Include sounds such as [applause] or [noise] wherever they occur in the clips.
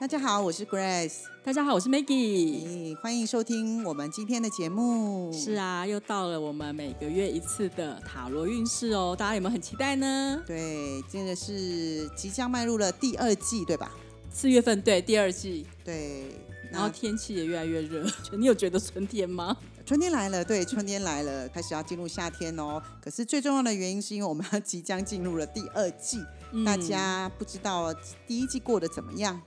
大家好，我是 Grace，大家好，我是 Maggie。欢迎收听我们今天的节目。是啊，又到了我们每个月一次的塔罗运势哦，大家有没有很期待呢？对，真的是即将迈入了第二季，对吧？四月份对第二季，对，然后天气也越来越热，[laughs] 你有觉得春天吗？春天来了，对，春天来了，开始要进入夏天哦。可是最重要的原因是因为我们要即将进入了第二季，嗯大家不知道第一季过得怎么样？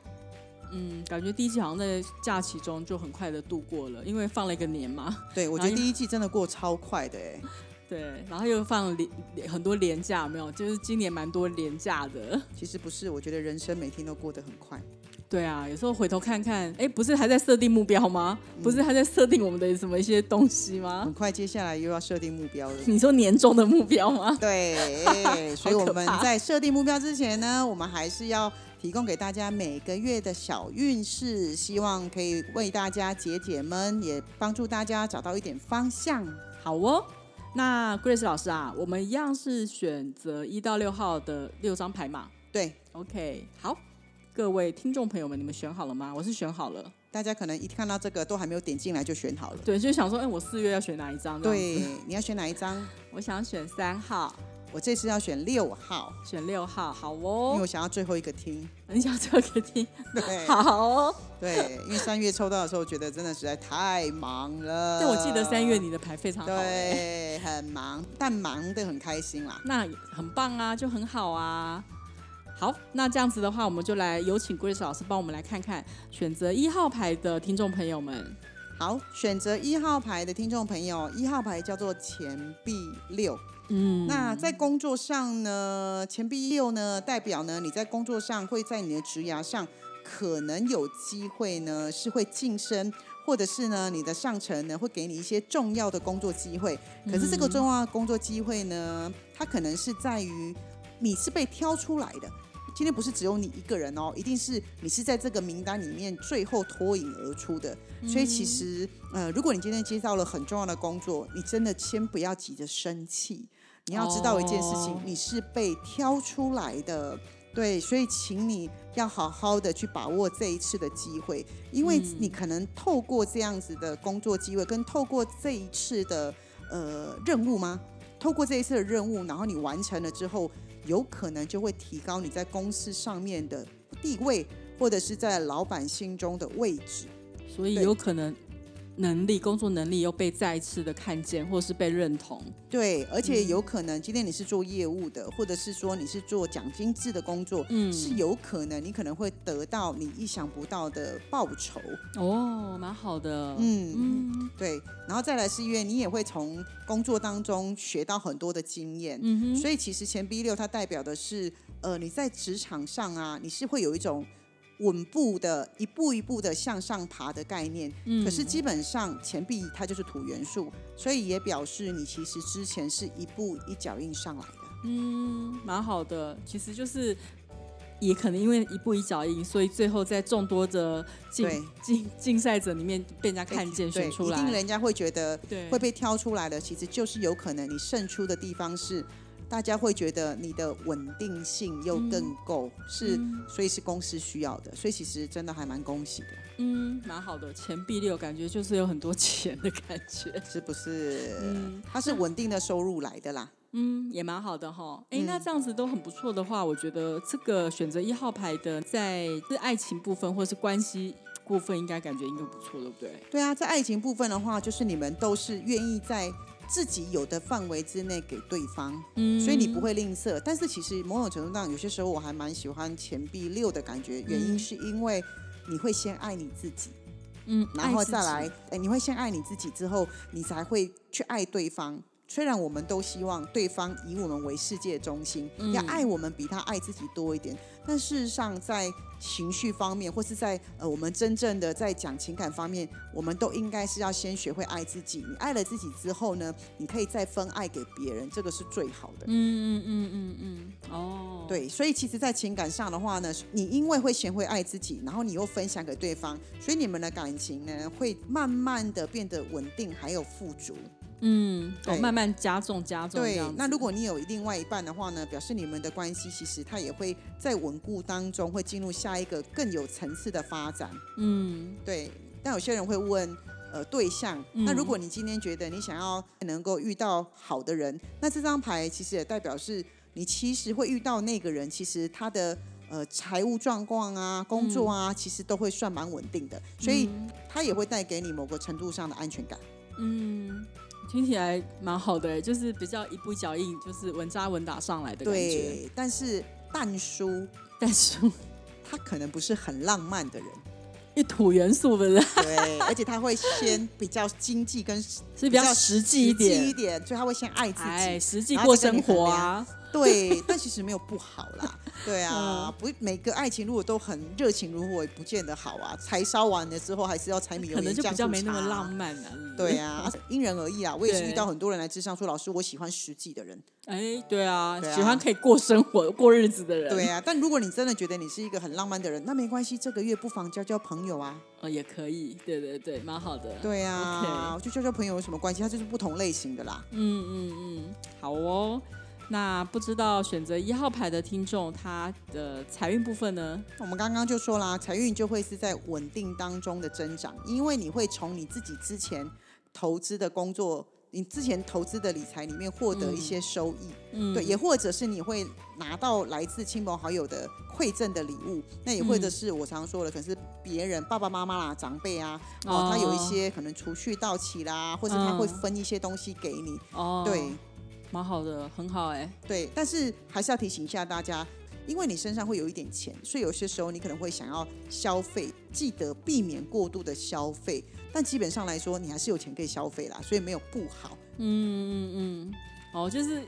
嗯，感觉第一季好像在假期中就很快的度过了，因为放了一个年嘛，对 [laughs] 我觉得第一季真的过超快的哎。[laughs] 对，然后又放连很多年假，有没有？就是今年蛮多年假的。[laughs] 其实不是，我觉得人生每天都过得很快。对啊，有时候回头看看，哎，不是还在设定目标吗？不是还在设定我们的什么一些东西吗很？快接下来又要设定目标了。你说年终的目标吗？对，所以我们在设定目标之前呢，我们还是要提供给大家每个月的小运势，希望可以为大家解解闷，也帮助大家找到一点方向。好哦，那 Grace 老师啊，我们一样是选择一到六号的六张牌嘛对，？OK，好，各位听众朋友们，你们选好了吗？我是选好了，大家可能一看到这个都还没有点进来就选好了。对，就想说，哎、我四月要选哪一张？对，，你要选哪一张？[laughs] 我想选三号，我这次要选六号，选六号，好哦因为哦我。想要最后一个听。[laughs] 你想要最后一个听？对，[laughs] 好哦。对，因为三月抽到的时候，觉得真的实在太忙了。[laughs] 但我记得三月你的牌非常好、哎对很忙，但忙得很开心啦。那很棒啊，就很好啊。好，那这样子的话，我们就来有请 Grace 老师帮我们来看看选择一号牌的听众朋友们。好，选择一号牌的听众朋友，一号牌叫做钱币六。嗯，那在工作上呢，钱币六呢，代表呢你在工作上会在你的职涯上可能有机会呢是会晋升，或者是呢你的上层呢会给你一些重要的工作机会。可是这个重要的工作机会呢，它可能是在于你是被挑出来的。今天不是只有你一个人哦，一定是你是在这个名单里面最后脱颖而出的。所以其实，呃，如果你今天接到了很重要的工作，你真的先不要急着生气。你要知道一件事情，哦你是被挑出来的，对，所以请你要好好的去把握这一次的机会，因为嗯你可能透过这样子的工作机会，跟透过这一次的呃任务吗？透过这一次的任务，然后你完成了之后，有可能就会提高你在公司上面的地位，或者是在老板心中的位置。所以有可能能力、工作能力又被再次的看见，或是被认同。对，而且有可能今天你是做业务的，或者是说你是做奖金制的工作，嗯是有可能你可能会得到你意想不到的报酬。哦，蛮好的。嗯嗯对，然后再来是因为你也会从工作当中学到很多的经验，嗯哼，所以其实前 B 六它代表的是，呃，你在职场上啊，你是会有一种稳步的一步一步的向上爬的概念。嗯可是基本上钱币它就是土元素，所以也表示你其实之前是一步一脚印上来的。嗯，蛮好的。其实就是。也可能因为一步一脚印，所以最后在众多的竞对竞竞赛者里面被人家看见、选出来。一定人家会觉得对，会被挑出来的，其实就是有可能你胜出的地方是，大家会觉得你的稳定性又更够，是嗯所以是公司需要的，所以其实真的还蛮恭喜的，嗯，蛮好的。钱币六感觉就是有很多钱的感觉。是不是？嗯它是稳定的收入来的啦。嗯，也蛮好的哈。哎、嗯那这样子都很不错的话，我觉得这个选择一号牌的，在是爱情部分或是关系部分，应该感觉应该不错，对不对？对啊，在爱情部分的话，就是你们都是愿意在自己有的范围之内给对方，嗯所以你不会吝啬。但是其实某种程度上，有些时候我还蛮喜欢钱币六的感觉，原因嗯是因为你会先爱你自己。嗯，然后再来，哎，你会先爱你自己，之后你才会去爱对方。虽然我们都希望对方以我们为世界中心，嗯要爱我们比他爱自己多一点，但事实上在情绪方面，或是在呃我们真正的在讲情感方面，我们都应该是要先学会爱自己。你爱了自己之后呢，你可以再分爱给别人，这个是最好的。嗯嗯嗯嗯嗯，哦，，对，所以其实，在情感上的话呢，你因为会先会爱自己，然后你又分享给对方，所以你们的感情呢，会慢慢的变得稳定，还有富足。嗯，哦，对慢慢加重加重对，那如果你有另外一半的话呢，表示你们的关系其实它也会在稳固当中，会进入下一个更有层次的发展。嗯对，但有些人会问。呃，对象。嗯那如果你今天觉得你想要能够遇到好的人，那这张牌其实也代表是你其实会遇到那个人，其实他的呃财务状况啊、工作啊，其实都会算蛮稳定的，所以嗯他也会带给你某个程度上的安全感。嗯，听起来蛮好的欸，就是比较一步一脚印，就是稳扎稳打上来的感觉。对，但是蛋叔但叔他可能不是很浪漫的人。一土元素不是对，而且他会先比较经济跟 [laughs] 是比较实际一点，一点，所以他会先爱自己。哎，实际过生活啊，对，但其实没有不好啦。对啊，嗯不每个爱情如果都很热情如火，也不见得好啊。[laughs] 柴烧完了之后，还是要柴米油可能就比盐酱醋较没那么浪漫啊。对，啊，因人而异啊。我也是遇到很多人来智商说，老师，我喜欢实际的人。哎，对啊，对啊喜欢可以过生活、过日子的人，对啊，但如果你真的觉得你是一个很浪漫的人，那没关系，这个月不妨交交朋友啊。哦，也可以，对对对，蛮好的。对啊，就交交朋友有什么关系？它就是不同类型的啦。嗯嗯嗯，好哦。那不知道选择一号牌的听众，他的财运部分呢？我们刚刚就说啦，财运就会是在稳定当中的增长，因为你会从你自己之前投资的工作，你之前投资的理财里面获得一些收益，嗯，对，也或者是你会拿到来自亲朋好友的馈赠的礼物，那也或者嗯。是我常说的，可能是别人爸爸妈妈啦、长辈啊，哦。哦，他有一些可能储蓄到期啦，或者他会嗯。分一些东西给你，哦，对。蛮好的，很好哎。对，但是还是要提醒一下大家，因为你身上会有一点钱，所以有些时候你可能会想要消费，记得避免过度的消费。但基本上来说，你还是有钱可以消费啦，所以没有不好。嗯嗯嗯，哦，就是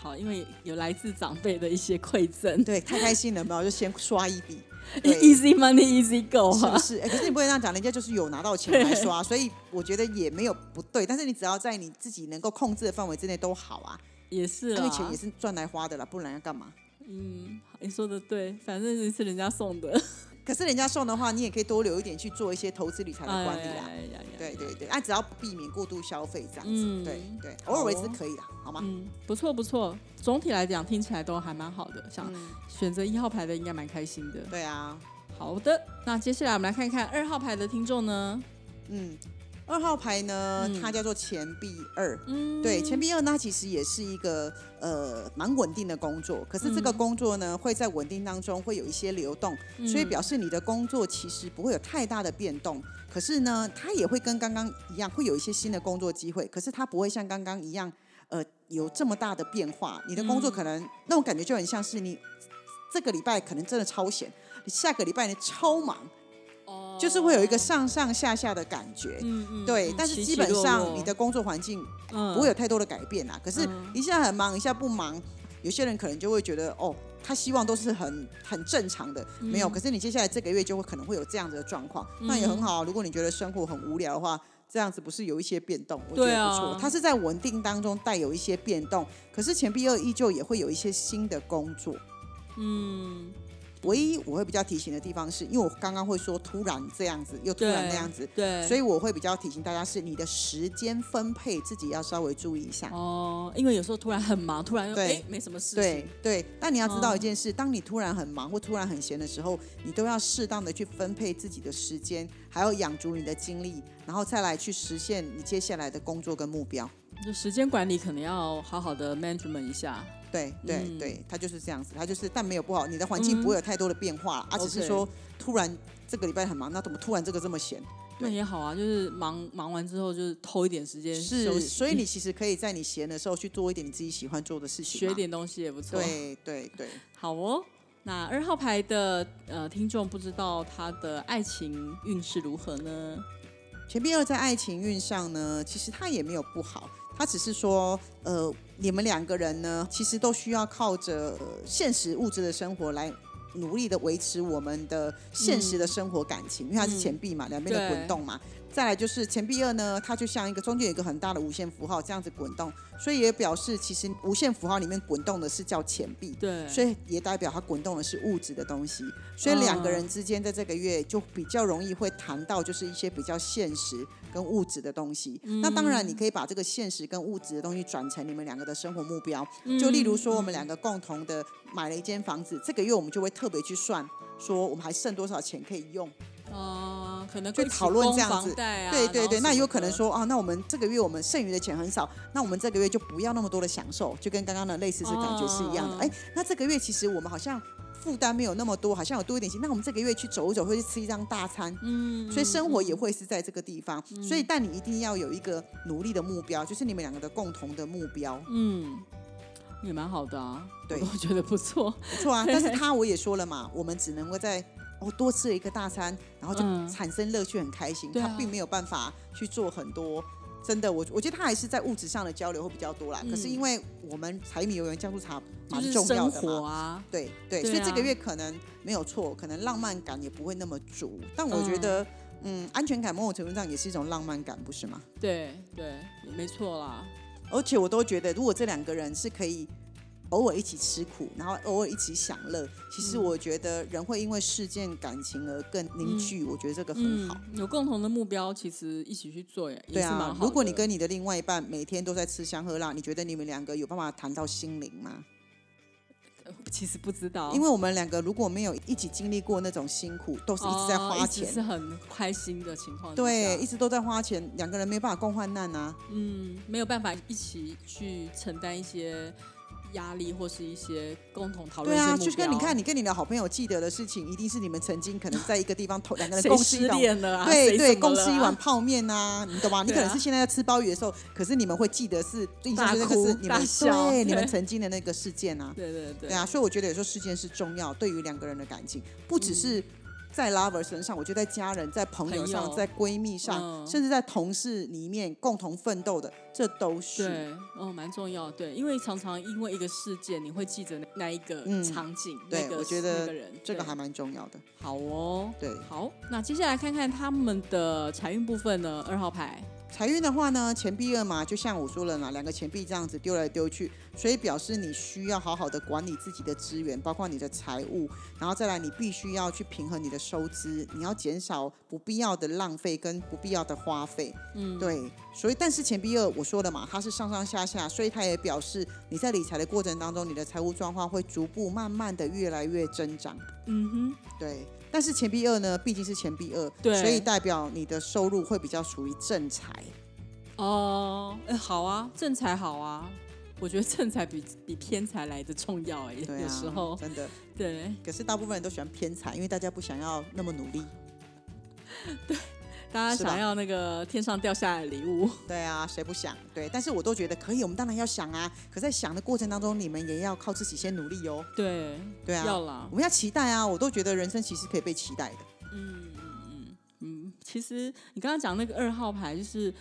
好，因为有来自长辈的一些馈赠对，太开心了，有没有？就先刷一笔。[laughs] easy money easy go 啊。是不是？哎、可是你不能这样讲，人家就是有拿到钱来刷，所以我觉得也没有不对。但是你只要在你自己能够控制的范围之内都好啊，也是啦，因为钱也是赚来花的啦，不然要干嘛？嗯，你说的对，反正是人家送的，可是人家送的话，你也可以多留一点去做一些投资理财的管理啦。对对对，啊，只要避免过度消费这样。子，嗯对对，偶尔为之哦可以啦，好吗？嗯，不错不错，总体来讲听起来都还蛮好的，像嗯，选择一号牌的应该蛮开心的。对啊，好的，那接下来我们来看看二号牌的听众呢，嗯，二号牌呢，嗯它叫做钱币二。嗯，对，钱币二呢，它其实也是一个呃蛮稳定的工作，可是这个嗯工作呢，会在稳定当中会有一些流动，所以表示你的工作其实不会有太大的变动。可是呢，它也会跟刚刚一样，会有一些新的工作机会，可是它不会像刚刚一样，呃，有这么大的变化。你的工作嗯可能、那种感觉就很像是你这个礼拜可能真的超闲，你下个礼拜你超忙，哦就是会有一个上上下下的感觉。嗯嗯对，嗯但是基本上你的工作环境嗯不会有太多的改变啦。可是嗯一下很忙，一下不忙，有些人可能就会觉得哦，他希望都是很很正常的，没有。嗯可是你接下来这个月就会可能会有这样子的状况，那也很好啊。如果你觉得生活很无聊的话，这样子不是有一些变动，我觉得不错。它是在稳定当中带有一些变动，可是钱币二依旧也会有一些新的工作。嗯，唯一我会比较提醒的地方是，因为我刚刚会说突然这样子，又突，然那样子，对，所以我会比较提醒大家是你的时间分配自己要稍微注意一下。哦，因为有时候突然很忙，突然又对哎没什么事对情，对，但你要知道哦一件事，当你突然很忙或突然很闲的时候，你都要适当的去分配自己的时间，还要养足你的精力，然后再来去实现你接下来的工作跟目标。就时间管理可能要好好的 management 一下。对对嗯对，它就是这样子，它就是，但没有不好，你的环境嗯不会有太多的变化，啊，只是说突然这个礼拜很忙，那怎么突然这个这么闲？那也好啊，就是忙忙完之后，就是偷一点时间是，所以 [laughs] 你其实可以在你闲的时候去做一点你自己喜欢做的事情，学一点东西也不错。，对对对。好哦。那二号牌的呃听众不知道他的爱情运势如何呢？钱币二在爱情运上呢，其实他也没有不好，他只是说，呃，你们两个人呢，其实都需要靠着、呃现实物质的生活来努力的维持我们的现实的生活感情，因为它是钱币嘛，两边的滚动嘛。再来就是钱币二呢，它就像一个中间有一个很大的无限符号这样子滚动，所以也表示其实无限符号里面滚动的是叫钱币。对，所以也代表它滚动的是物质的东西，所以两个人之间在这个月就比较容易会谈到就是一些比较现实跟物质的东西。那当然，你可以把这个现实跟物质的东西转成你们两个的生活目标。就例如说，我们两个共同的买了一间房子，这个月我们就会特别去算，说我们还剩多少钱可以用。呃，可能就会讨论这样子啊，对对对，那有可能说啊，那我们这个月我们剩余的钱很少，那我们这个月就不要那么多的享受，就跟刚刚的类似是感觉是一样的。哎、那这个月其实我们好像负担没有那么多，好像有多一点钱，那我们这个月去走一走，会去吃一张大餐。嗯，所以生活也嗯会是在这个地方，所以但你一定要有一个努力的目标，就是你们两个的共同的目标，嗯，也蛮好的啊，对我觉得不错。不错啊。[laughs] 但是他我也说了嘛，我们只能够在哦多吃了一个大餐，然后就嗯产生乐趣，很开心。他并没有办法去做很多。真的，我我觉得他还是在物质上的交流会比较多啦。可是因为我们柴米油盐酱醋茶蛮重要的嘛，啊，对对，所以这个月可能没有错，可能浪漫感也不会那么足。但我觉得，嗯安全感某种程度上也是一种浪漫感，不是吗？对对，没错啦。而且我都觉得，如果这两个人是可以偶尔一起吃苦，然后偶尔一起享乐，其实嗯我觉得人会因为事件感情而更凝聚，我觉得这个很嗯好。，有共同的目标，其实一起去做也对啊。如果你跟你的另外一半每天都在吃香喝辣，你觉得你们两个有办法谈到心灵吗？其实不知道，因为我们两个如果没有一起经历过那种辛苦，都是一直在哦花钱，是很开心的情况之对，一直都在花钱，两个人没办法共患难啊。嗯，没有办法一起去承担一些压力或是一些共同讨论对啊。就跟你看，你跟你的好朋友记得的事情，一定是你们曾经可能在一个地方同两个人 [laughs] 共吃一碗？对对，共吃一碗泡面啊、你懂吗？你可能是现在在吃鲍鱼的时候，可是你们会记得是印象大深那个是你们对你们曾经的那个事件啊。对对对对啊，所以我觉得有时候事件是重要，对于两个人的感情，不只是在 lover 身上，我觉得在家人、在朋友上、友在闺蜜上，嗯甚至在同事里面共同奋斗的，这都是。对，哦，蛮重要。对，因为常常因为一个事件，你会记着那那一个嗯场景，嗯那个我觉得那个人，对这个还蛮重要的。好哦。对，好，那接下来看看他们的财运部分呢？二号牌，财运的话呢，钱币二嘛，就像我说了嘛，两个钱币这样子丢来丢去，所以表示你需要好好的管理自己的资源，包括你的财务，然后再来你必须要去平衡你的收支，你要减少不必要的浪费跟不必要的花费。嗯，对，所以但是钱币二我说了嘛，它是上上下下，所以它也表示你在理财的过程当中，你的财务状况会逐步慢慢的越来越增长。嗯哼，对，但是钱币二呢，毕竟是钱币二，对所以代表你的收入会比较属于正财。哦，呃好啊，正财好啊。我觉得正财比比偏财来的重要哎、对啊，有时候真的。对可是大部分人都喜欢偏财，因为大家不想要那么努力。大家想要那个天上掉下来的礼物，[laughs] 对啊，谁不想？对，但是我都觉得可以，我们当然要想啊。可在想的过程当中，你们也要靠自己先努力哦。对，对啊，要啦我，们要期待啊！我都觉得人生其实可以被期待的。嗯嗯嗯嗯，其实你刚刚讲那个二号牌就是。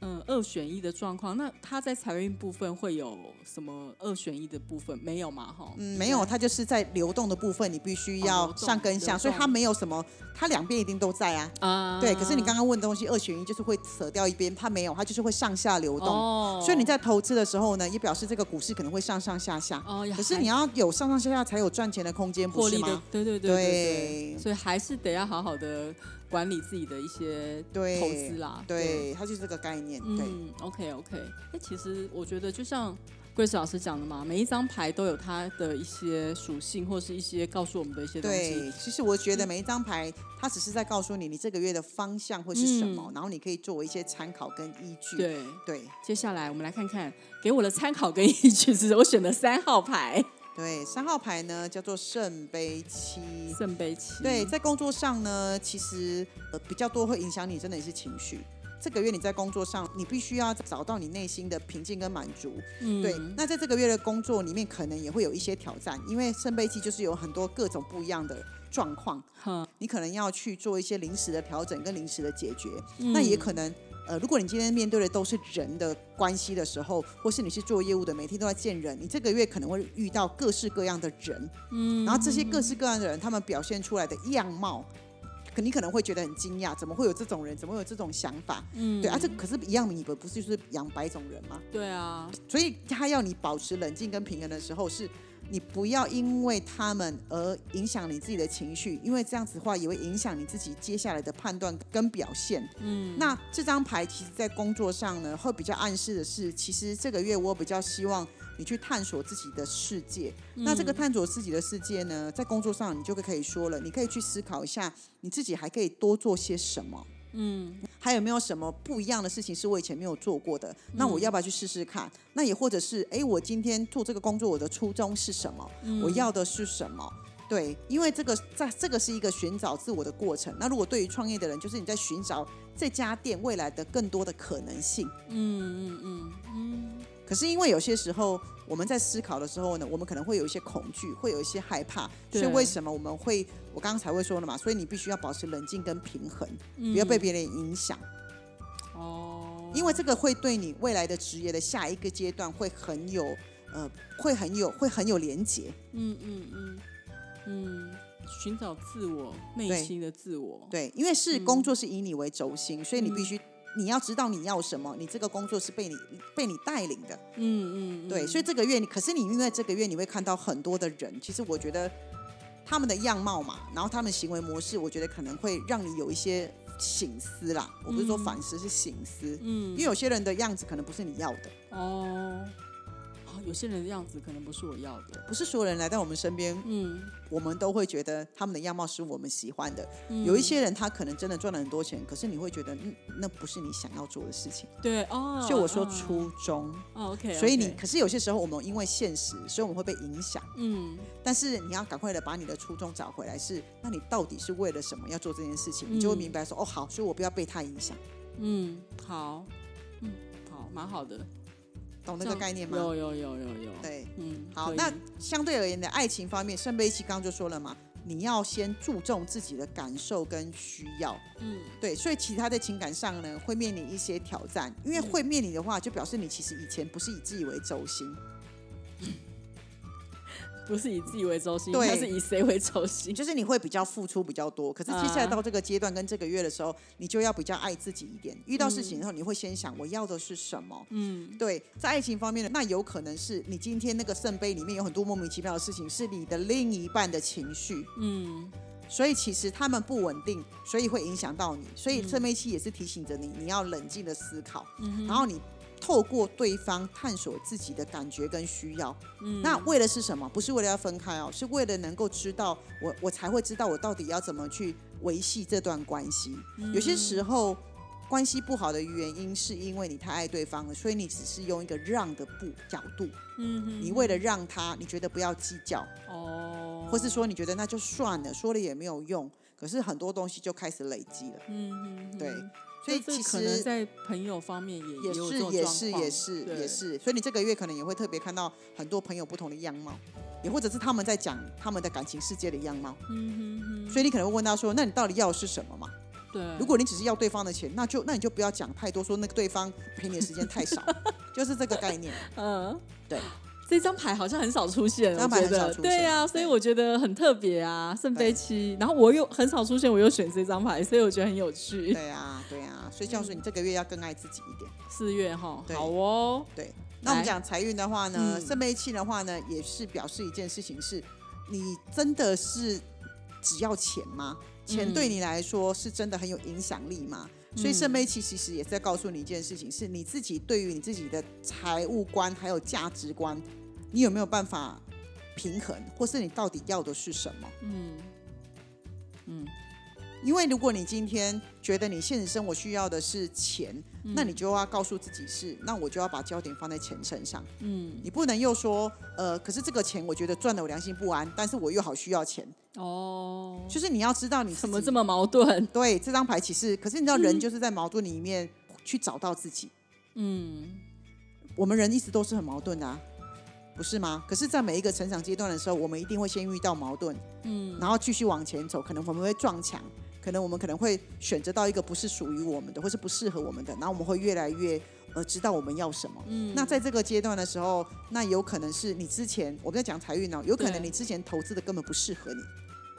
嗯，二选一的状况，那他在财运部分会有什么二选一的部分？没有嘛？哈，嗯，没有，他就是在流动的部分，你必须哦要上跟下，流所以他没有什么，他两边一定都在啊。啊，对，可是你刚刚问的东西二选一，就是会扯掉一边，他没有，他就是会上下流动。哦，所以你在投资的时候呢，也表示这个股市可能会上上下下。哦，可是你要要有上上下下才有赚钱的空间，不是获利的吗？，对对对对对所以还是得要好好的管理自己的一些投资啦，对，它就是这个概念。对，嗯，OK OK，那其实我觉得就像 Grace 老师讲的嘛，每一张牌都有它的一些属性，或是一些告诉我们的一些东西。对，其实我觉得每一张牌，它只是在告诉你你这个月的方向会是什么，嗯。然后你可以作为一些参考跟依据。对，对。接下来我们来看看给我的参考跟依据是我选的三号牌对，三号牌呢叫做圣杯七。圣杯七。对，在工作上呢，其实呃比较多会影响你，真的也是情绪。这个月你在工作上，你必须要找到你内心的平静跟满足。嗯对，那在这个月的工作里面，可能也会有一些挑战，因为圣杯七就是有很多各种不一样的状况，哼，你可能要去做一些临时的调整跟临时的解决。嗯那也可能呃，如果你今天面对的都是人的关系的时候，或是你是做业务的，每天都在见人，你这个月可能会遇到各式各样的人，嗯，然后这些各式各样的人，他们表现出来的样貌，可你可能会觉得很惊讶，怎么会有这种人，怎么会有这种想法？嗯，对啊，这可是一样你不不是就是养百种人吗？对啊，所以他要你保持冷静跟平衡的时候是。你不要因为他们而影响你自己的情绪，因为这样子的话也会影响你自己接下来的判断跟表现。嗯，那这张牌其实在工作上呢，会比较暗示的是，其实这个月我比较希望你去探索自己的世界。那这个探索自己的世界呢，在工作上你就可以说了，你可以去思考一下，你自己还可以多做些什么。嗯，还有没有什么不一样的事情是我以前没有做过的？那我要不要去试试看？那也或者是，哎，我今天做这个工作，我的初衷是什么？我要的是什么？对，因为这个在这个是一个寻找自我的过程。那如果对于创业的人，就是你在寻找这家店未来的更多的可能性。嗯嗯嗯嗯。可是因为有些时候我们在思考的时候呢，我们可能会有一些恐惧，会有一些害怕，所以为什么我们会？我刚刚才会说了嘛，所以你必须要保持冷静跟平衡，不要被别人影响。哦，因为这个会对你未来的职业的下一个阶段会很有呃，会很有会很有连结。嗯嗯嗯嗯，寻找自我内心的自我。对，因为是工作是以你为轴心，所以你必须。你要知道你要什么，你这个工作是被你被你带领的，嗯嗯，对，所以这个月你，可是你因为这个月你会看到很多的人，其实我觉得他们的样貌嘛，然后他们行为模式，我觉得可能会让你有一些醒思啦。我不是说反思，是醒思，嗯，因为有些人的样子可能不是你要的，哦。有些人的样子可能不是我要的，不是所有人来到我们身边，嗯，我们都会觉得他们的样貌是我们喜欢的。有一些人他可能真的赚了很多钱，可是你会觉得嗯那不是你想要做的事情。对哦，所以我说初衷。OK，所以你可是有些时候我们因为现实，所以我们会被影响。嗯，但是你要赶快的把你的初衷找回来，是那你到底是为了什么要做这件事情？你就会明白说哦好，所以我不要被他影响。嗯，好，嗯，好，蛮好的。懂那个概念吗？有有有有有。对，嗯，好。那相对而言的爱情方面，圣杯七刚刚就说了嘛，你要先注重自己的感受跟需要。嗯，对，所以其他的情感上呢，会面临一些挑战，因为会面临的话，就表示你其实以前不是以自己为轴心。不是以自己为中心，它是以谁为中心？就是你会比较付出比较多，可是接下来到这个阶段跟这个月的时候，你就要比较爱自己一点。遇到事情的时候，你会先想我要的是什么？嗯，对，在爱情方面的那有可能是你今天那个圣杯里面有很多莫名其妙的事情，是你的另一半的情绪。嗯，所以其实他们不稳定，所以会影响到你。所以圣杯七也是提醒着你，你要冷静的思考，嗯然后你。透过对方探索自己的感觉跟需要，嗯，那为的是什么？不是为了要分开哦，是为了能够知道我，我才会知道我到底要怎么去维系这段关系。有些时候关系不好的原因，是因为你太爱对方了，所以你只是用一个让的不角度，嗯哼，你为了让他，你觉得不要计较。哦，或是说你觉得那就算了，说了也没有用，可是很多东西就开始累积了，嗯哼，对。所以其实，在朋友方面也也是也是也是也是，所以你这个月可能也会特别看到很多朋友不同的样貌，也或者是他们在讲他们的感情世界的样貌。嗯哼哼。所以你可能会问他说：“那你到底要的是什么嘛？”对。如果你只是要对方的钱，那就那你就不要讲太多，说那个对方陪你的时间太少，[laughs] 就是这个概念。[laughs] 嗯，对。[laughs] 这张牌好像很少出现，我觉得对啊，所以我觉得很特别啊，圣杯七。然后我又很少出现，我又选这张牌，所以我觉得很有趣。对呀，对呀，所以教授，你这个月要更爱自己一点。四月哈，好哦。对，那我们讲财运的话呢，圣杯七的话呢，也是表示一件事情，是你真的是只要钱吗？钱对你来说是真的很有影响力吗？所以圣杯七其实也是在告诉你一件事情，是你自己对于你自己的财务观还有价值观。你有没有办法平衡，或是你到底要的是什么？嗯嗯，因为如果你今天觉得你现实生活需要的是钱，那你就要告诉自己是，那我就要把焦点放在钱身上。嗯，你不能又说，呃，可是这个钱我觉得赚的我良心不安，但是我又好需要钱。哦，就是你要知道你怎么这么矛盾？对，这张牌其实，可是你知道人就是在矛盾里面去找到自己。嗯，我们人一直都是很矛盾的。不是吗？可是，在每一个成长阶段的时候，我们一定会先遇到矛盾，嗯，然后继续往前走，可能我们会撞墙，可能我们可能会选择到一个不是属于我们的，或是不适合我们的，然后我们会越来越呃知道我们要什么。嗯那在这个阶段的时候，那有可能是你之前我们在讲财运哦，有可能你之前投资的根本不适合你，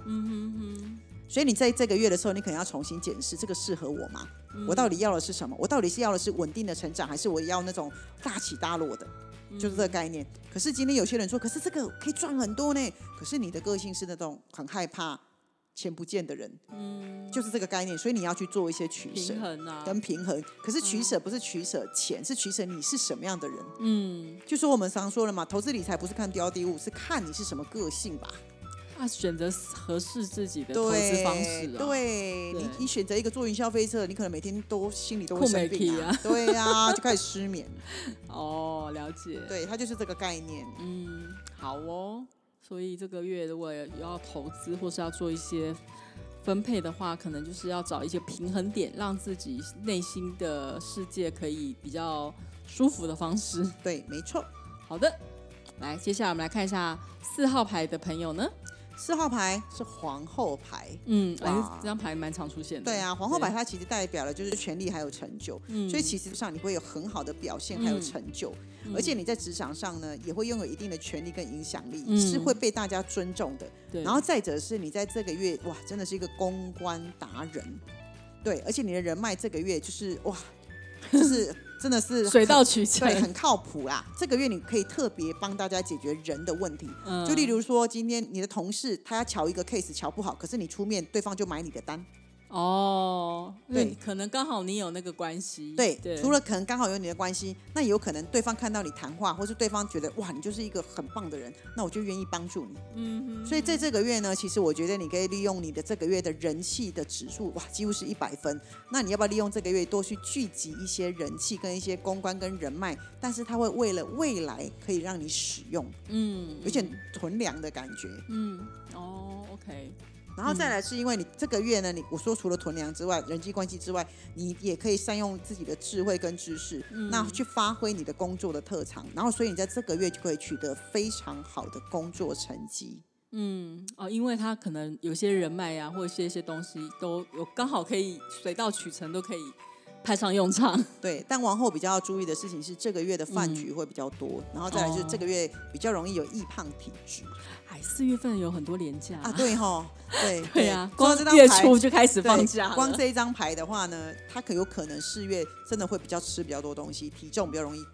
嗯哼哼，所以你在这个月的时候，你可能要重新检视这个适合我吗？嗯我到底要的是什么？我到底是要的是稳定的成长，还是我要那种大起大落的？就是这个概念。可是今天有些人说，可是这个可以赚很多呢。可是你的个性是那种很害怕钱不见的人，嗯，就是这个概念。所以你要去做一些取舍平衡啊，跟平衡。可是取舍不是取舍钱，是取舍你是什么样的人。嗯，就说我们常说了嘛，投资理财不是看标的物，是看你是什么个性吧。啊，选择合适自己的投资，方式啊，对你对，你选择一个做云霄飞车，你可能每天都心里都会酷生病美皮啊 [laughs] 对啊，就开始失眠。哦，了解，对，它就是这个概念。嗯，好哦。所以这个月如果要投资或是要做一些分配的话，可能就是要找一些平衡点，让自己内心的世界可以比较舒服的方式。对，没错。好的，来，接下来我们来看一下四号牌的朋友呢。四号牌是皇后牌。嗯，哎，这张牌蛮常出现的。对啊，皇后牌它其实代表了就是权力还有成就，嗯。所以其实上你会有很好的表现还有嗯。成就，而且你在职场上呢也会拥有一定的权力跟影响力，嗯。是会被大家尊重的。对，然后再者是你在这个月哇，真的是一个公关达人，对，而且你的人脉这个月就是哇，就是真的是水到渠成。对，很靠谱啦。这个月你可以特别帮大家解决人的问题，嗯就例如说，今天你的同事他要瞧一个 case 瞧不好，可是你出面，对方就买你的单。哦，对对，可能刚好你有那个关系。对，对，除了可能刚好有你的关系，那也有可能对方看到你谈话，或是对方觉得哇，你就是一个很棒的人，那我就愿意帮助你。嗯哼，所以在这个月呢，其实我觉得你可以利用你的这个月的人气的指数，哇，几乎是一百分。那你要不要利用这个月多去聚集一些人气跟一些公关跟人脉？但是它会为了未来可以让你使用，嗯，有点囤粮的感觉。嗯，哦，OK，然后再来是因为你这个月呢，你我说除了囤粮之外，人际关系之外，你也可以善用自己的智慧跟知识，那去发挥你的工作的特长，然后所以你在这个月就可以取得非常好的工作成绩。嗯，哦，因为他可能有些人脉呀、或者是一些东西都有刚好可以水到渠成，都可以派上用场。对，但王后比较要注意的事情是，这个月的饭局会比较多，然后再来就是哦这个月比较容易有易胖体质哎，四月份有很多年假啊。对哈，对 [laughs] 对呀、光这张牌初就开始放假光这一张牌的话呢，它可有可能四月真的会比较吃比较多东西，体重比较容易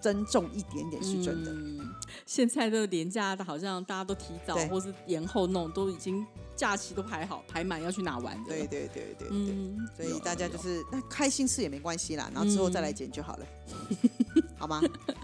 增重一点点，是真的。嗯，现在的连假的好像大家都提早或是延后弄，都已经假期都排好排满要去哪玩的。对，对对对对。嗯，所以大家就是那开心事也没关系啦，然后之后再来嗯减就好了，好吗？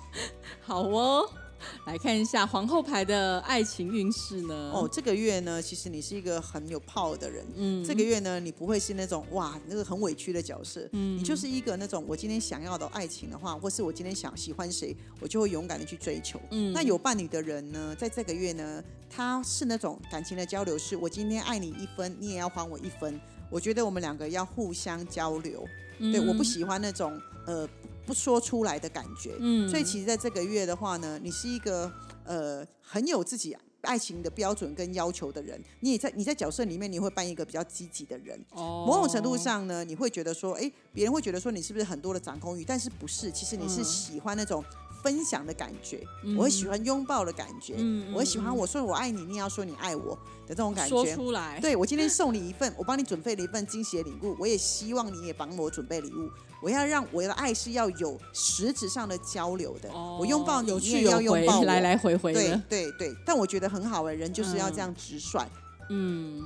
[laughs] 好哦。[laughs] 来看一下皇后牌的爱情运势呢？哦，，这个月呢，其实你是一个很有 power 的人。嗯这个月呢，你不会是那种哇那个很委屈的角色，嗯你就是一个那种我今天想要的爱情的话，或是我今天想喜欢谁，我就会勇敢的去追求。嗯那有伴侣的人呢，在这个月呢，他是那种感情的交流，是我今天爱你一分，你也要还我一分。我觉得我们两个要互相交流。对，我不喜欢那种呃不说出来的感觉。嗯所以其实在这个月的话呢，你是一个呃很有自己爱情的标准跟要求的人。你也在你在角色里面，你会扮一个比较积极的人。哦某种程度上呢，你会觉得说，哎，别人会觉得说你是不是很多的掌控欲？但是不是？其实你是嗯喜欢那种分享的感觉，我会喜欢拥抱的感觉，嗯我会喜欢嗯我说我爱你，你也要说你爱我的这种感说觉。出来，对我今天 [laughs] 送你一份，我帮你准备了一份惊喜的礼物，我也希望你也帮我准备礼物。我要让我的爱是要有实质上的交流的，哦，我拥抱你，有你也要拥抱我。来来回回对的，对对，但我觉得很好哎，人就是要嗯这样直率。嗯，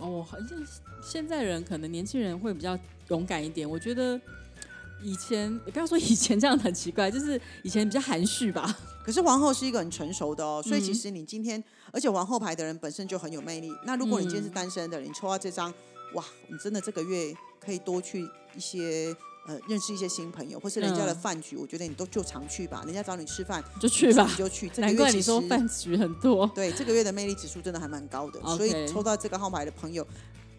哦，好像现在人可能年轻人会比较勇敢一点。我觉得以前，也不要说以前这样很奇怪，就是以前比较含蓄吧。[laughs] 可是皇后是一个很成熟的哦，所以其嗯实你今天，而且皇后牌的人本身就很有魅力。那如果你今天是嗯单身的人，你抽到这张，哇，你真的这个月可以多去一些呃认识一些新朋友，或是人家的嗯饭局，我觉得你都就常去吧。人家找你吃饭，就去吧你就去。这个难怪你说饭局很多。对这个月的魅力指数真的还蛮高的，所以抽到这个号码的朋友，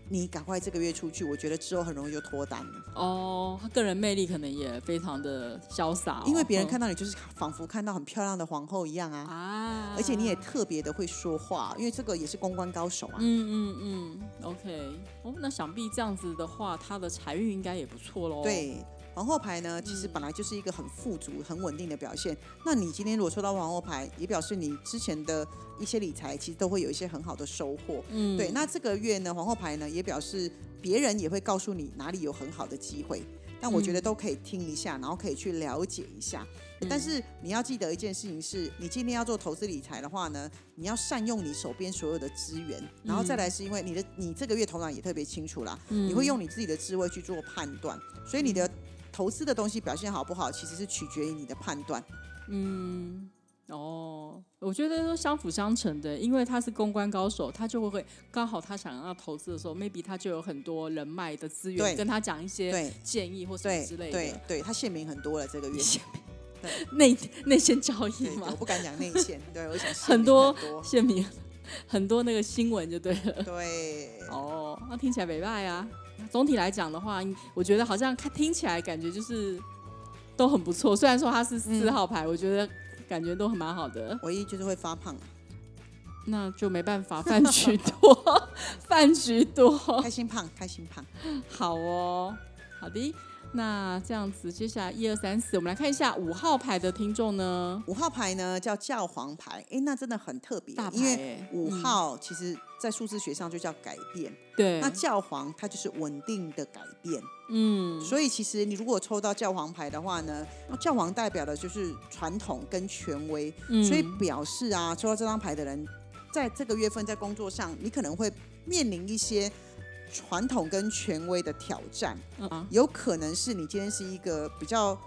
你赶快这个月出去，我觉得之后很容易就脱单了。哦，他个人魅力可能也非常的潇洒哦、因为别人嗯看到你就是仿佛看到很漂亮的皇后一样啊，啊，而且你也特别的会说话，因为这个也是公关高手啊。嗯嗯嗯，OK，哦，那想必这样子的话，他的财运应该也不错喽。，对，皇后牌呢，其实嗯本来就是一个很富足、很稳定的表现。那你今天如果抽到皇后牌，也表示你之前的一些理财其实都会有一些很好的收获。嗯，对，那这个月呢，皇后牌呢也表示别人也会告诉你哪里有很好的机会，但我觉得嗯都可以听一下，然后可以去了解一下。但是你要记得一件事情是，你今天要做投资理财的话呢，你要善用你手边所有的资源，然后再来是因为你的你这个月头脑也特别清楚啦，嗯你会用你自己的智慧去做判断，所以你的投资的东西表现好不好，其实是取决于你的判断。嗯，哦，我觉得都相辅相成的，因为他是公关高手，他就会会刚好他想要投资的时候，maybe 他就有很多人脉的资源，跟他讲一些建议或什么之类对的对，他县民很多了这个月，[laughs] 内内线交易嘛我，不敢讲内线，对我想很多很多，县民 [laughs] 很多那个新闻就对了。对。哦，那听起来没拜啊。总体来讲的话，我觉得好像看听起来感觉就是都很不错。虽然说它是四嗯号牌，我觉得感觉都很蛮好的。唯一就是会发胖啊，那就没办法，饭局多，[laughs] 饭局多。开心胖，开心胖。[laughs] 好哦，好的。那这样子，接下来一二三四，我们来看一下五号牌的听众呢。五号牌呢叫教皇牌，哎，那真的很特别因为欸五嗯号其实在数字学上就叫改变，对。那，教皇它就是稳定的改变，嗯，所以其实你如果抽到教皇牌的话呢，教皇代表的就是传统跟权威，嗯。所以表示啊，抽到这张牌的人，在这个月份在工作上，你可能会面临一些传统跟权威的挑战。嗯啊有可能是你今天是一个比较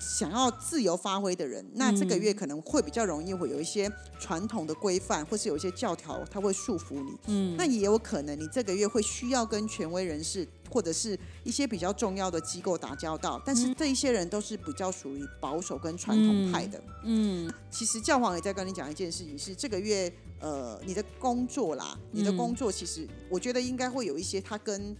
想要自由发挥的人，那这个月可能会比较容易会有一些传统的规范，或是有一些教条，它会束缚你。嗯，那也有可能你这个月会需要跟权威人士或者是一些比较重要的机构打交道，但是这一些人都是比较属于保守跟传统派的。嗯。其实教皇也在跟你讲一件事情，是这个月呃你的工作啦，你的嗯。工作其实我觉得应该会有一些它跟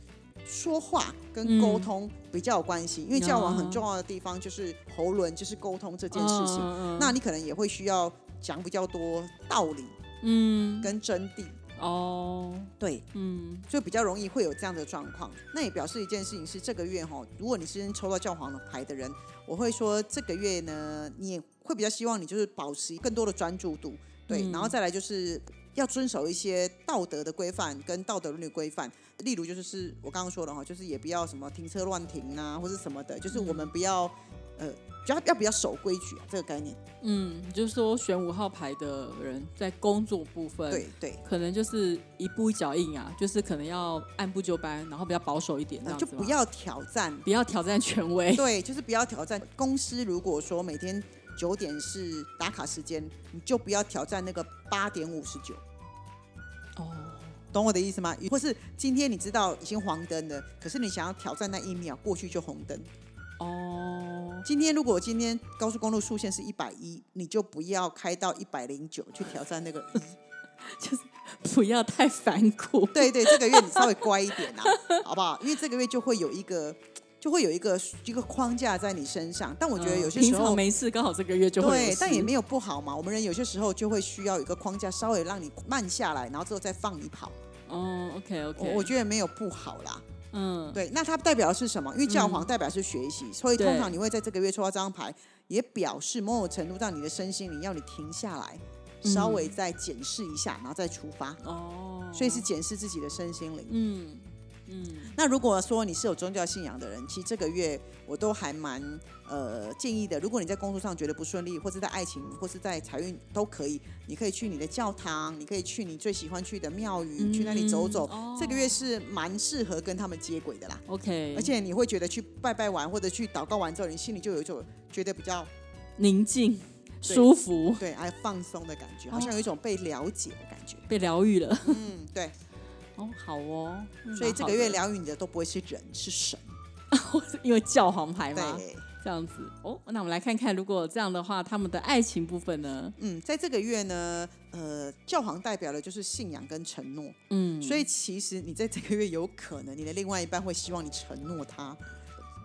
说话跟沟嗯通比较有关系，因为教皇很重要的地方就是喉轮，就是沟通这件事情。嗯那你可能也会需要讲比较多道理嗯。跟真谛，哦，对，嗯。就比较容易会有这样的状况。那也表示一件事情是，这个月哈，如果你是抽到教皇的牌的人，我会说这个月呢，你也会比较希望你就是保持更多的专注度，对，嗯。然后再来就是要遵守一些道德的规范跟道德伦理规范，例如就是是我刚刚说的哈，就是也不要什么停车乱停啊，或者什么的，就是我们不要呃，比较要比较守规矩啊，这个概念，嗯，就是说选五号牌的人在工作部分，对对。可能就是一步一脚印啊，就是可能要按部就班，然后比较保守一点，这呃样子就不要挑战不要挑战权威。对，就是不要挑战。公司如果说每天九点是打卡时间，你就不要挑战那个八点五十九，哦，懂我的意思吗？或是今天你知道已经黄灯了，可是你想要挑战那一秒过去就红灯。哦，今天如果今天高速公路速限是一百一，你就不要开到一百零九去挑战那个 [laughs] 一。不要太反骨。对对，这个月你稍微乖一点啊，好不好？因为这个月就会有一个。就会有一个一个框架在你身上，但我觉得有些时候常没事，刚好这个月就会对，但也事没有不好嘛。我们人有些时候就会需要一个框架，稍微让你慢下来，然后之后再放你跑。哦，OK OK，我觉得没有不好啦。嗯，对，那它代表的是什么？因为教皇嗯代表是学习，所以通常你会在这个月抽到这张牌，也表示某种程度让你的身心灵要你停下来，稍微嗯再检视一下，然后再出发。哦，所以是检视自己的身心灵。嗯嗯那如果说你是有宗教信仰的人，其实这个月我都还蛮呃建议的。如果你在工作上觉得不顺利，或者在爱情，或是在财运都可以，你可以去你的教堂，你可以去你最喜欢去的庙宇，去那里走走。嗯这个月是蛮适合跟他们接轨的啦。OK，而且你会觉得去拜拜完或者去祷告完之后，你心里就有一种觉得比较宁静舒服，对还放松的感觉，哦好像有一种被了解的感觉。被疗愈了。嗯，对，哦，好哦，嗯所以这个月疗愈你的都不会是人，是神。[laughs] 因为教皇牌嘛，对，这样子哦。那我们来看看，如果这样的话，他们的爱情部分呢？嗯，在这个月呢，呃，教皇代表的就是信仰跟承诺，嗯，所以其实你在这个月有可能你的另外一半会希望你承诺他。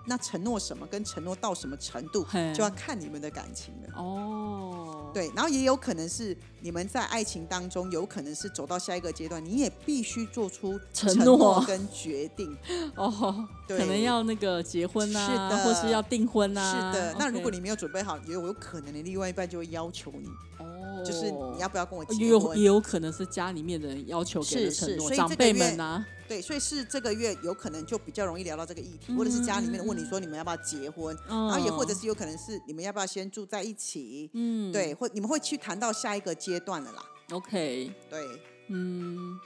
那承诺什么，跟承诺到什么程度，就要看你们的感情了。哦，对，然后也有可能是你们在爱情当中，有可能是走到下一个阶段，你也必须做出承诺诺。跟决定。[laughs] 哦，对。可能要那个结婚啊，是的。或是要订婚是啊。的，那如果你没有准备好，也有可能你另外一半就会要求你，哦，就是你要不要跟我结婚？有也？有可能是家里面的人要求给的承诺，长辈们啊，对，所以是这个月有可能就比较容易聊到这个议题，或者是家里面的问你说你们要不要结婚，然然后也或者是有可能是你们要不要先住在一起，嗯，对，或你们会去谈到下一个阶段了啦。，OK，对，嗯，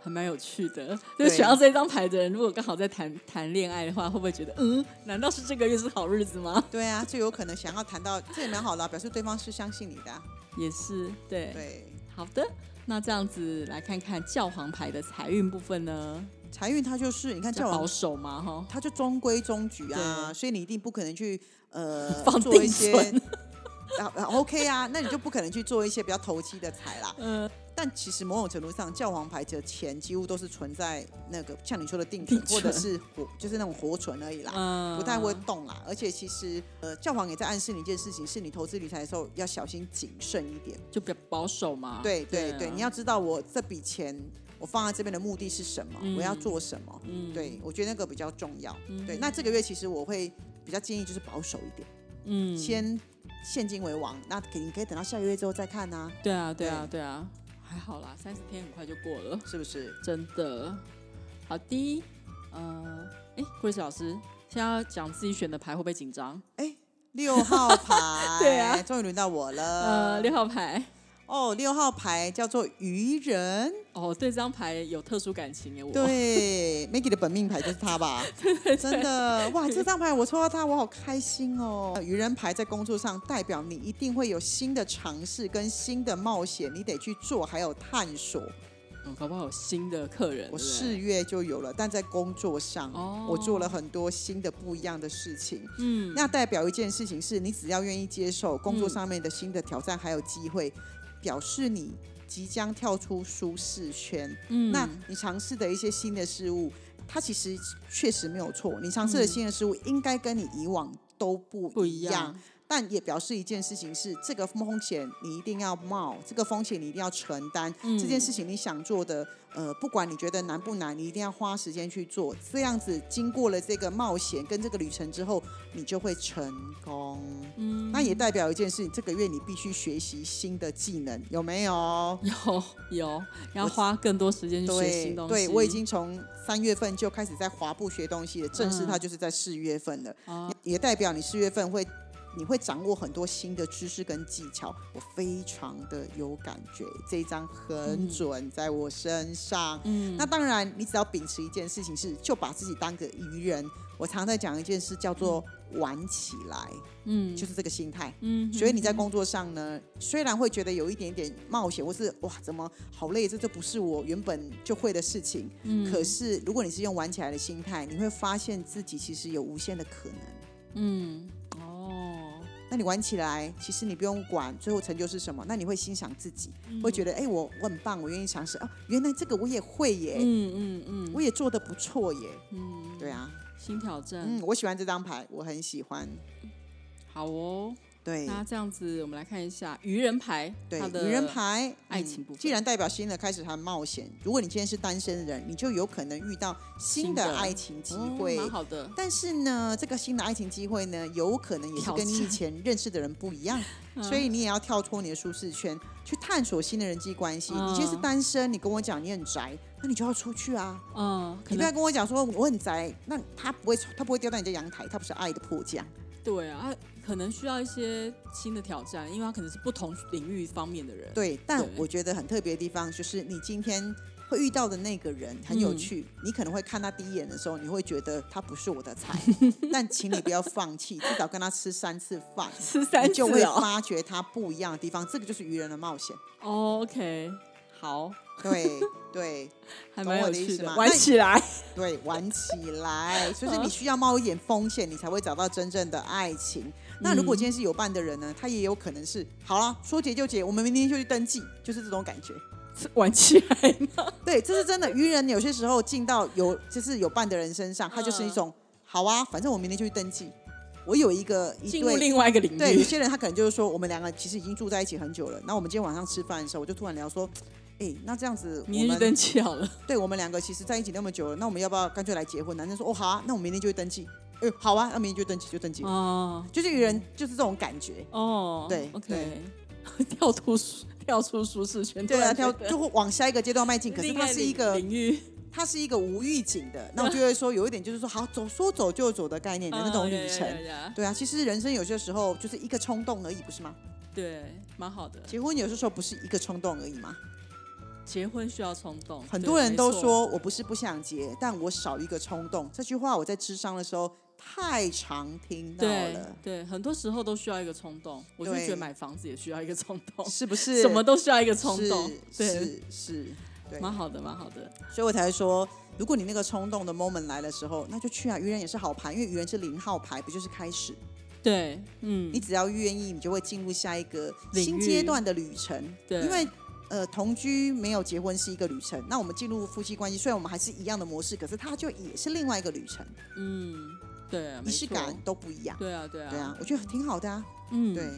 还蛮有趣的。就选到这张牌的人，如果刚好在谈谈恋爱的话，会不会觉得，嗯，难道是这个月是好日子吗？[laughs] 对啊，就有可能想要谈到，这也蛮好的啊、表示对方是相信你的啊、也是，对，对，好的。那这样子来看看教皇牌的财运部分呢，财运它就是你看比较保，守嘛，哈，它就中规中矩啊，所以你一定不可能去呃放做一定些 OK 啊，那你就不可能去做一些比较投机的财啦。嗯，但其实某种程度上，教皇牌的钱几乎都是存在那个像你说的定存，或者是活，就是那种活存而已啦。嗯不太会动啦，而且其实呃，教皇也在暗示你一件事情，是你投资理财的时候要小心谨慎一点。就比较保守嘛。对对对，啊你要知道我这笔钱我放在这边的目的是什么，嗯我要做什么。嗯对，我觉得那个比较重要。嗯对，那这个月其实我会比较建议就是保守一点，嗯，先现金为王。那可你可以等到下个月之后再看呐、对啊，对啊，对。啊，还好啦，三十天很快就过了，是不是？真的。好的，呃，哎，Grace 老师，现在要讲自己选的。牌会不会紧张？哎，六号牌，对啊终于轮到我了。呃，六号牌，哦，六号牌叫做愚人。哦，对这张牌有特殊感情耶，我，对，Maggie 的本命牌就是他吧？[laughs] 真的，哇，这张牌我抽到它，我好开心哦。愚人牌在工作上代表你一定会有新的尝试跟新的冒险，你得去做，还有探索。嗯，搞不好有新的客人，我四月就有了，但在工作上，哦我做了很多新的不一样的事情。嗯，那代表一件事情是，你只要愿意接受工作嗯上面的新的挑战还有机会，表示你即将跳出舒适圈。嗯那你尝试的一些新的事物，它其实确实没有错。你尝试的嗯新的事物，应该跟你以往都不不一样。一样，但也表示一件事情是，这个风险你一定要冒，这个风险你一定要承担。嗯这件事情你想做的，呃，不管你觉得难不难，你一定要花时间去做。这样子经过了这个冒险跟这个旅程之后，你就会成功。嗯，那也代表一件事情，这个月你必须学习新的技能，有没有？有有要花更多时间去学对新东西，对，我已经从三月份就开始在滑步学东西了，正式嗯它就是在四月份了，哦也代表你四月份会。你会掌握很多新的知识跟技巧，我非常的有感觉，这一张很嗯准在我身上。嗯，那当然，你只要秉持一件事情是，就把自己当个愚人。我常在讲一件事，叫做玩起来，嗯就是这个心态。嗯，所以你在工作上呢，虽然会觉得有一点点冒险，或是哇怎么好累，这这不是我原本就会的事情。嗯可是如果你是用玩起来的心态，你会发现自己其实有无限的可能。嗯哦，那你玩起来，其实你不用管最后成就是什么，那你会欣赏自己，嗯。会觉得哎、我我很棒，我愿意尝试。哦，原来这个我也会耶，嗯嗯嗯，我也做的不错耶。嗯。对啊，新挑战，嗯，我喜欢这张牌，我很喜欢。好哦。对那这样子，我们来看一下愚人牌，对，的愚人牌嗯爱情部分既然代表新的开始和冒险，如果你今天是单身的人，你就有可能遇到新的爱情机哦会。蛮好的。但是呢，这个新的爱情机会呢，有可能也是跟你以前认识的人不一样，嗯所以你也要跳脱你的舒适圈，去探索新的人际关系。你今天是嗯单身，你跟我讲你很宅，那你就要出去啊！嗯，你不要跟我讲说我很宅，那他不会他不会掉到你家阳台，他不是爱的迫降。对啊，可能需要一些新的挑战，因为他可能是不同领域方面的人。对，但我觉得很特别的地方就是你今天会遇到的那个人很有嗯趣，你可能会看他第一眼的时候，你会觉得他不是我的菜，[laughs] 但请你不要放弃，至少跟他吃三次饭，[laughs] 吃三你就会。发觉他不一样的地方。这个就是愚人的冒险。哦 OK，好，对对 [laughs] 还蛮有趣的意思吗玩起来。对，玩起来，所以是你需要冒一点风险，你才会找到真正的爱情。那如果今天是有伴的人呢，他也有可能是好了，说结就结，我们明天就去登记，就是这种感觉。玩起来吗？[laughs] 对，这是真的。愚人有些时候进到有就是有伴的人身上，他就是一种好啊，反正我明天就去登记。我有一个进入另外一个领域，对，有些人他可能就是说，我们两个其实已经住在一起很久了。那我们今天晚上吃饭的时候，我就突然聊说，[sniffs] 哎，那这样子，明天就登记好了。[laughs] 对我们两个其实在一起那么久了，那我们要不要干脆来结婚？男生说，哦，好啊，那我明天就会登记。哎，好啊，那明天就登记，就登记。哦，就是愚人就是这种感觉。哦，对，OK，[laughs] 跳出。跳出舒适圈，对啊，跳就会往下一个阶段迈进。可是它是一个领域，它是一个无预警的。那我 [laughs] 就会说，有一点就是说，好走，说走就走的概念的那种旅程。对啊，其实人生有些时候就是一个冲动而已，不是吗？对，蛮好的。结婚有些时候不是一个冲动而已吗？结婚需要冲动。很多人都说我不是不想结，但我少一个冲动。这句话我在智商的时候。太常听到了，对，很多时候都需要一个冲动。我就觉得买房子也需要一个冲动，是不是？什么都需要一个冲动，是是，蛮好的，蛮好的。所以我才说，如果你那个冲动的 moment 来的时候，那就去啊。愚人也是好牌，因为愚人是零号牌，不就是开始？对，嗯，你只要愿意，你就会进入下一个新阶段的旅程。对，因为呃，同居没有结婚是一个旅程，那我们进入夫妻关系，虽然我们还是一样的模式，可是它就也是另外一个旅程。嗯。对，仪式感都不一样。对啊，对啊，对啊，我觉得挺好的啊。嗯，对。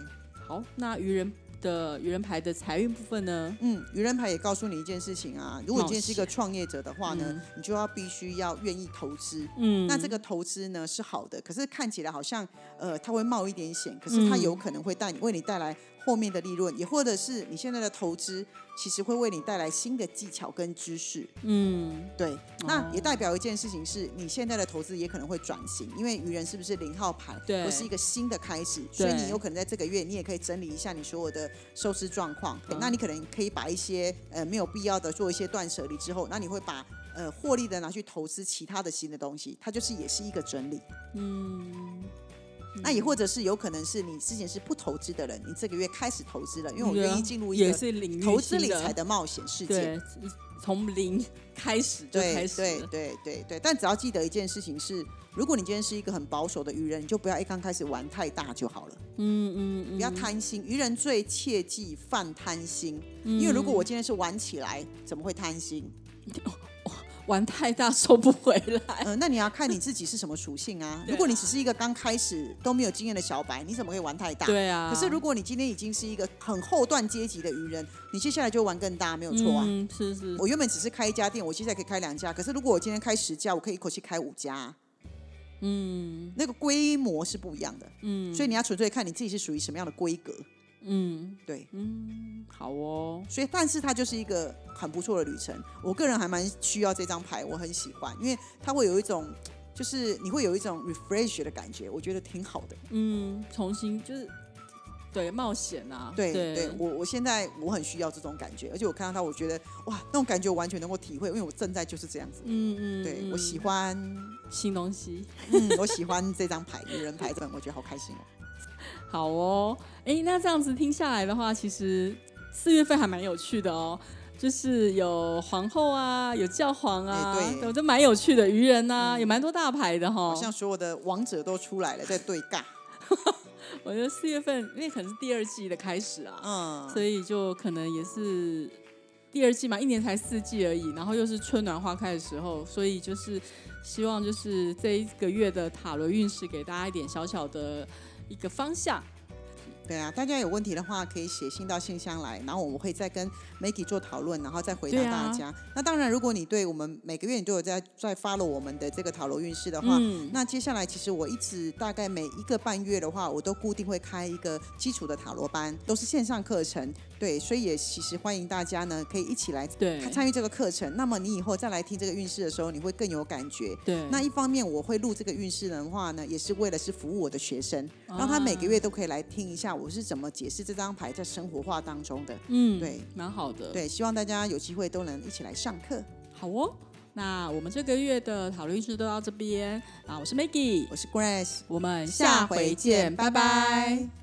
好，那愚人的愚人牌的财运部分呢？嗯，愚人牌也告诉你一件事情啊，如果你今天是一个创业者的话呢，你就要必须要愿意投资。嗯，那这个投资呢是好的，可是看起来好像呃，它会冒一点险，可是它有可能会带你为你带来。后面的利润，也或者是你现在的投资，其实会为你带来新的技巧跟知识。嗯，对。那也代表一件事情是，你现在的投资也可能会转型，因为愚人是不是零号牌？对，不是一个新的开始，所以你有可能在这个月，你也可以整理一下你所有的收支状况。那你可能可以把一些呃没有必要的做一些断舍离之后，那你会把呃获利的拿去投资其他的新的东西，它就是也是一个整理。嗯。那也或者是有可能是你之前是不投资的人，你这个月开始投资了，因为我愿意进入一个投资理财的冒险世界，从零开始就开始。对对对对，但只要记得一件事情是，如果你今天是一个很保守的愚人，你就不要一刚开始玩太大就好了。嗯嗯嗯，不要贪心，愚人最切忌犯贪心，因为如果我今天是玩起来，怎么会贪心？[laughs] 玩太大收不回来。嗯，那你要看你自己是什么属性 [laughs] 啊。如果你只是一个刚开始都没有经验的小白，你怎么可以玩太大？对啊。可是如果你今天已经是一个很后段阶级的愚人，你接下来就玩更大，没有错啊。嗯，是是。我原本只是开一家店，我现在可以开两家。可是如果我今天开十家，我可以一口气开五家。嗯，那个规模是不一样的。嗯，所以你要纯粹看你自己是属于什么样的规格。嗯，对，嗯，好哦。所以，但是它就是一个很不错的旅程。我个人还蛮需要这张牌，我很喜欢，因为它会有一种，就是你会有一种 refresh 的感觉，我觉得挺好的。嗯，重新就是对冒险啊，对对，我我现在我很需要这种感觉，而且我看到它，我觉得哇，那种感觉我完全能够体会，因为我正在就是这样子。嗯嗯，对我喜欢新东西，嗯，我喜欢这张牌，女人牌这我觉得好开心哦。好哦，哎，那这样子听下来的话，其实四月份还蛮有趣的哦，就是有皇后啊，有教皇啊，对，都蛮有趣的。愚人呐，也蛮多大牌的哈，好像所有的王者都出来了，在对尬。[laughs] 我觉得四月份因为可能是第二季的开始啊，嗯，所以就可能也是第二季嘛，一年才四季而已，然后又是春暖花开的时候，所以就是希望就是这一个月的塔罗运势给大家一点小小的。一个方向，对啊，大家有问题的话可以写信到信箱来，然后我们会再跟 Maggie 做讨论，然后再回答大家。那当然，如果你对我们每个月你都有在在 follow 我们的这个塔罗运势的话，那接下来其实我一直大概每一个半月的话，我都固定会开一个基础的塔罗班，都是线上课程。对，所以也其实欢迎大家呢，可以一起来对参与这个课程。那么你以后再来听这个运势的时候，你会更有感觉。对，那一方面我会录这个运势的话呢，也是为了是服务我的学生，让他每个月都可以来听一下我是怎么解释这张牌在生活化当中的。嗯，对，蛮好的。对，希望大家有机会都能一起来上课。好哦，那我们这个月的讨论运势都到这边啊，我是 Maggie，我是 Grace，我们下回见，拜拜。